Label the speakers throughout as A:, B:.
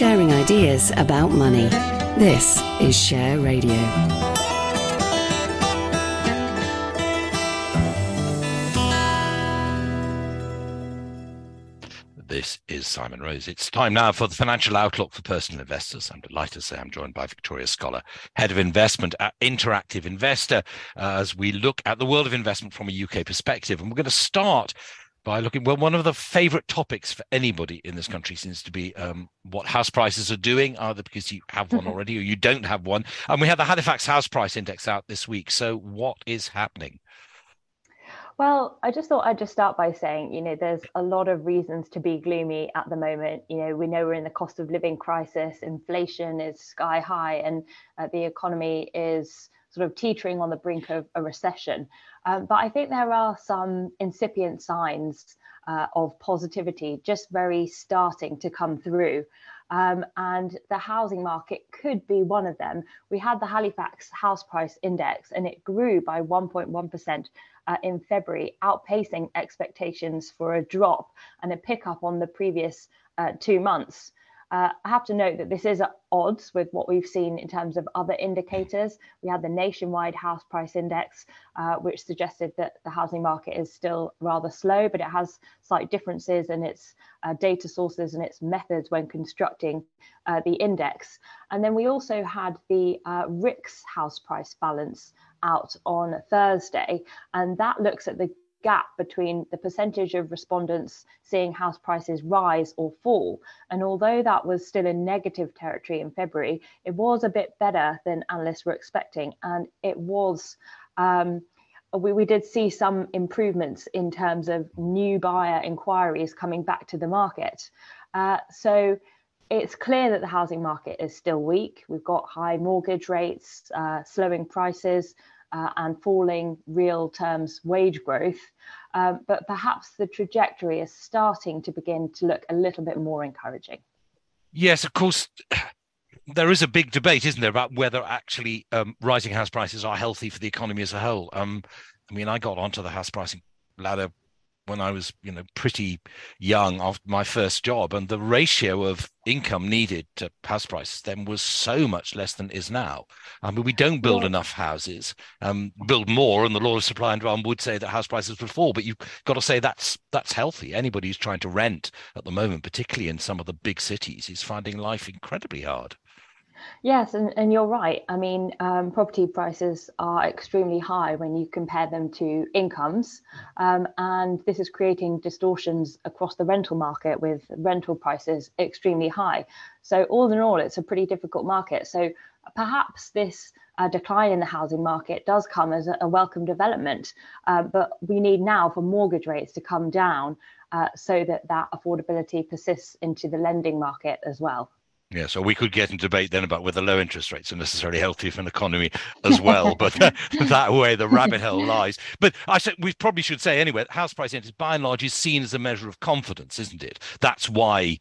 A: Sharing ideas about money. This is Share Radio.
B: This is Simon Rose. It's time now for the financial outlook for personal investors. I'm delighted to say I'm joined by Victoria Scholar, Head of Investment at Interactive Investor, uh, as we look at the world of investment from a UK perspective. And we're going to start by looking well one of the favorite topics for anybody in this country seems to be um, what house prices are doing either because you have one already or you don't have one. And we have the halifax house price index out this week. So what is happening?
C: Well, I just thought I'd just start by saying, you know, there's a lot of reasons to be gloomy at the moment. You know, we know we're in the cost of living crisis, inflation is sky high, and uh, the economy is sort of teetering on the brink of a recession. Um, but I think there are some incipient signs uh, of positivity just very starting to come through. Um, and the housing market could be one of them. We had the Halifax House Price Index and it grew by 1.1% uh, in February, outpacing expectations for a drop and a pickup on the previous uh, two months. Uh, I have to note that this is at odds with what we've seen in terms of other indicators. We had the nationwide house price index, uh, which suggested that the housing market is still rather slow, but it has slight differences in its uh, data sources and its methods when constructing uh, the index. And then we also had the uh, RICS house price balance out on Thursday, and that looks at the gap between the percentage of respondents seeing house prices rise or fall. And although that was still in negative territory in February, it was a bit better than analysts were expecting. And it was, um, we, we did see some improvements in terms of new buyer inquiries coming back to the market. Uh, so it's clear that the housing market is still weak. We've got high mortgage rates, uh, slowing prices, uh, and falling real terms wage growth. Um, but perhaps the trajectory is starting to begin to look a little bit more encouraging.
B: Yes, of course. There is a big debate, isn't there, about whether actually um, rising house prices are healthy for the economy as a whole. Um, I mean, I got onto the house pricing ladder when I was, you know, pretty young after my first job, and the ratio of income needed to house prices then was so much less than it is now. I mean, we don't build enough houses, um, build more, and the law of supply and demand would say that house prices would fall. But you've got to say that's that's healthy. Anybody who's trying to rent at the moment, particularly in some of the big cities, is finding life incredibly hard.
C: Yes, and, and you're right. I mean, um, property prices are extremely high when you compare them to incomes. Um, and this is creating distortions across the rental market with rental prices extremely high. So, all in all, it's a pretty difficult market. So, perhaps this uh, decline in the housing market does come as a, a welcome development. Uh, but we need now for mortgage rates to come down uh, so that that affordability persists into the lending market as well.
B: Yeah, so we could get into debate then about whether low interest rates are necessarily healthy for an economy as well, but that way the rabbit hole lies. But I said we probably should say anyway, house price index by and large is seen as a measure of confidence, isn't it? That's why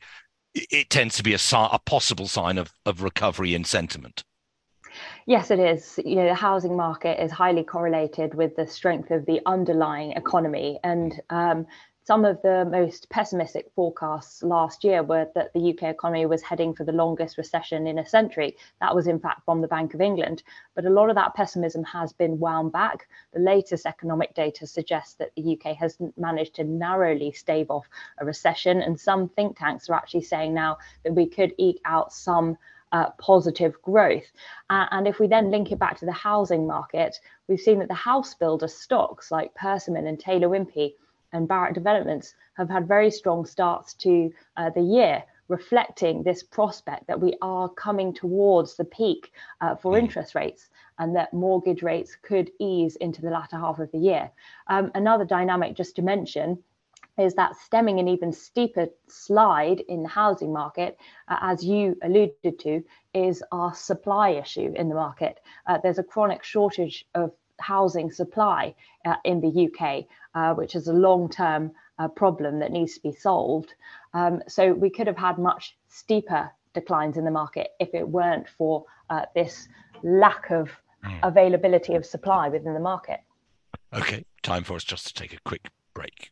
B: it tends to be a, a possible sign of, of recovery in sentiment.
C: Yes, it is. You know, the housing market is highly correlated with the strength of the underlying economy, and um, some of the most pessimistic forecasts last year were that the UK economy was heading for the longest recession in a century. That was, in fact, from the Bank of England. But a lot of that pessimism has been wound back. The latest economic data suggests that the UK has managed to narrowly stave off a recession. And some think tanks are actually saying now that we could eke out some. Uh, positive growth. Uh, and if we then link it back to the housing market, we've seen that the house builder stocks like Persimmon and Taylor Wimpey and Barratt Developments have had very strong starts to uh, the year, reflecting this prospect that we are coming towards the peak uh, for mm. interest rates and that mortgage rates could ease into the latter half of the year. Um, another dynamic, just to mention, is that stemming an even steeper slide in the housing market, uh, as you alluded to, is our supply issue in the market. Uh, there's a chronic shortage of housing supply uh, in the UK, uh, which is a long term uh, problem that needs to be solved. Um, so we could have had much steeper declines in the market if it weren't for uh, this lack of mm. availability of supply within the market.
B: Okay, time for us just to take a quick break.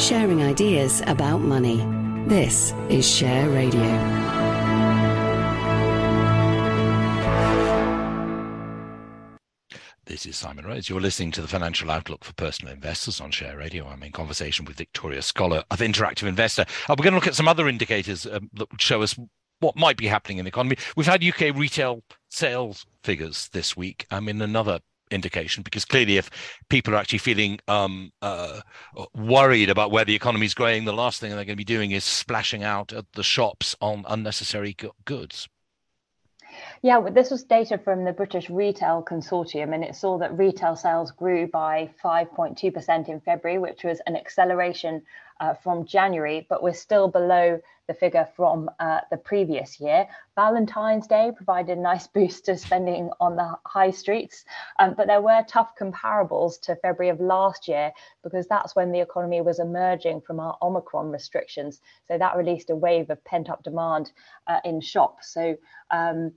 A: Sharing ideas about money. This is Share Radio.
B: This is Simon Rose. You're listening to the Financial Outlook for Personal Investors on Share Radio. I'm in conversation with Victoria Scholar of Interactive Investor. Uh, we're going to look at some other indicators um, that show us what might be happening in the economy. We've had UK retail sales figures this week. I'm in another indication because clearly if people are actually feeling um, uh, worried about where the economy is going the last thing they're going to be doing is splashing out at the shops on unnecessary goods
C: yeah, well, this was data from the British Retail Consortium, and it saw that retail sales grew by 5.2% in February, which was an acceleration uh, from January, but we're still below the figure from uh, the previous year. Valentine's Day provided a nice boost to spending on the high streets, um, but there were tough comparables to February of last year because that's when the economy was emerging from our Omicron restrictions. So that released a wave of pent up demand uh, in shops. So um,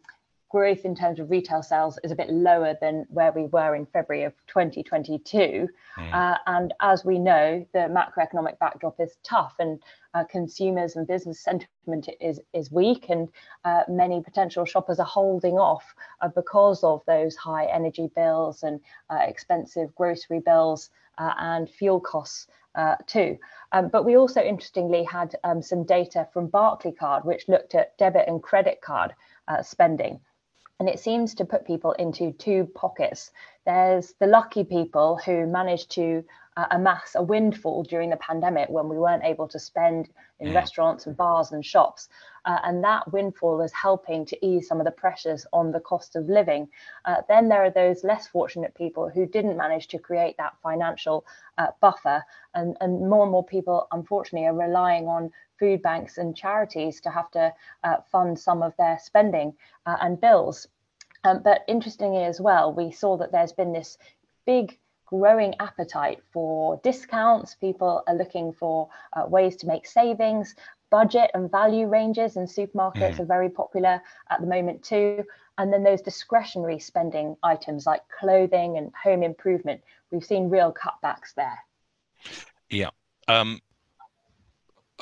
C: growth in terms of retail sales is a bit lower than where we were in February of 2022. Mm. Uh, and as we know, the macroeconomic backdrop is tough, and uh, consumers and business sentiment is is weak, and uh, many potential shoppers are holding off uh, because of those high energy bills and uh, expensive grocery bills uh, and fuel costs. too, um, but we also interestingly had um, some data from Barclaycard, which looked at debit and credit card spending, and it seems to put people into two pockets. There's the lucky people who managed to uh, amass a windfall during the pandemic when we weren't able to spend in mm. restaurants and bars and shops. Uh, and that windfall is helping to ease some of the pressures on the cost of living. Uh, then there are those less fortunate people who didn't manage to create that financial uh, buffer. And, and more and more people, unfortunately, are relying on food banks and charities to have to uh, fund some of their spending uh, and bills. Um, but interestingly as well, we saw that there's been this big growing appetite for discounts. People are looking for uh, ways to make savings. Budget and value ranges in supermarkets mm. are very popular at the moment too. And then those discretionary spending items like clothing and home improvement, we've seen real cutbacks there.
B: Yeah. Um,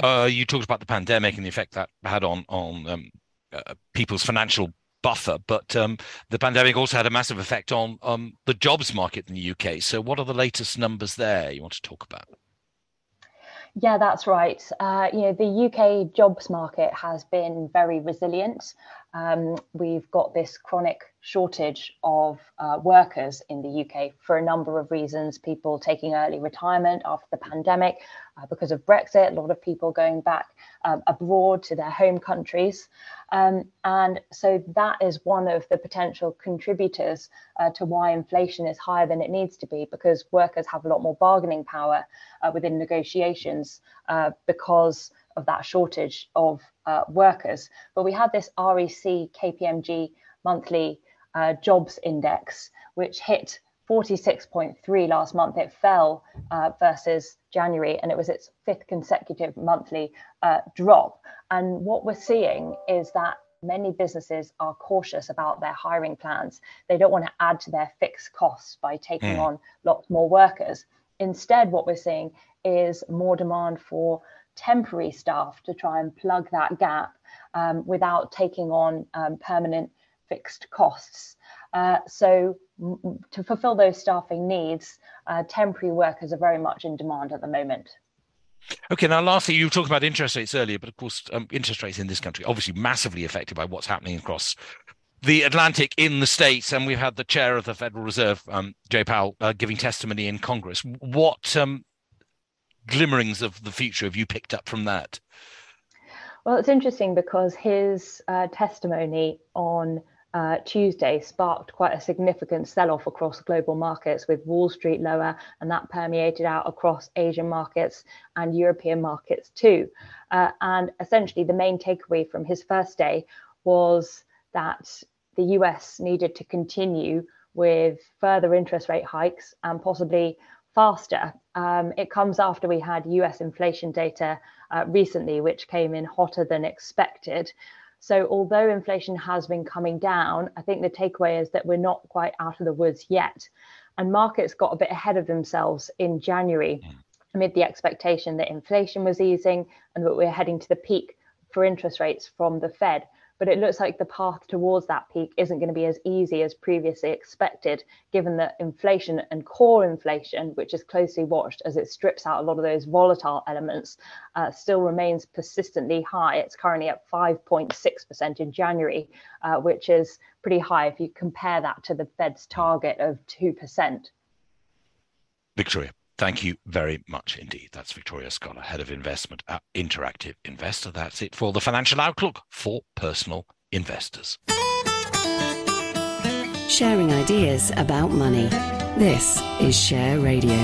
B: uh, you talked about the pandemic and the effect that had on on um, uh, people's financial buffer, but um, the pandemic also had a massive effect on um, the jobs market in the UK. So, what are the latest numbers there you want to talk about?
C: Yeah, that's right. Uh, you know, the UK jobs market has been very resilient. Um, we've got this chronic shortage of uh, workers in the UK for a number of reasons. People taking early retirement after the pandemic uh, because of Brexit, a lot of people going back um, abroad to their home countries. Um, and so that is one of the potential contributors uh, to why inflation is higher than it needs to be because workers have a lot more bargaining power uh, within negotiations uh, because of that shortage of uh, workers. But we had this REC KPMG monthly uh, jobs index, which hit 46.3 last month. It fell uh, versus January, and it was its fifth consecutive monthly uh, drop. And what we're seeing is that many businesses are cautious about their hiring plans. They don't want to add to their fixed costs by taking mm. on lots more workers. Instead, what we're seeing is more demand for temporary staff to try and plug that gap um, without taking on um, permanent fixed costs. Uh, so to fulfill those staffing needs, uh, temporary workers are very much in demand at the moment.
B: Okay, now lastly, you talking about interest rates earlier, but of course, um, interest rates in this country obviously massively affected by what's happening across the Atlantic in the States. And we've had the chair of the Federal Reserve, um, Jay Powell, uh, giving testimony in Congress. What um, glimmerings of the future have you picked up from that?
C: Well, it's interesting because his uh, testimony on uh, Tuesday sparked quite a significant sell off across global markets with Wall Street lower, and that permeated out across Asian markets and European markets too. Uh, and essentially, the main takeaway from his first day was that the US needed to continue with further interest rate hikes and possibly faster. Um, it comes after we had US inflation data uh, recently, which came in hotter than expected. So, although inflation has been coming down, I think the takeaway is that we're not quite out of the woods yet. And markets got a bit ahead of themselves in January mm. amid the expectation that inflation was easing and that we're heading to the peak for interest rates from the Fed but it looks like the path towards that peak isn't going to be as easy as previously expected, given that inflation and core inflation, which is closely watched as it strips out a lot of those volatile elements, uh, still remains persistently high. It's currently at 5.6% in January, uh, which is pretty high if you compare that to the Fed's target of 2%.
B: Victoria. Thank you very much indeed. That's Victoria Scholar, Head of Investment at Interactive Investor. That's it for the financial outlook for personal investors.
A: Sharing ideas about money. This is Share Radio.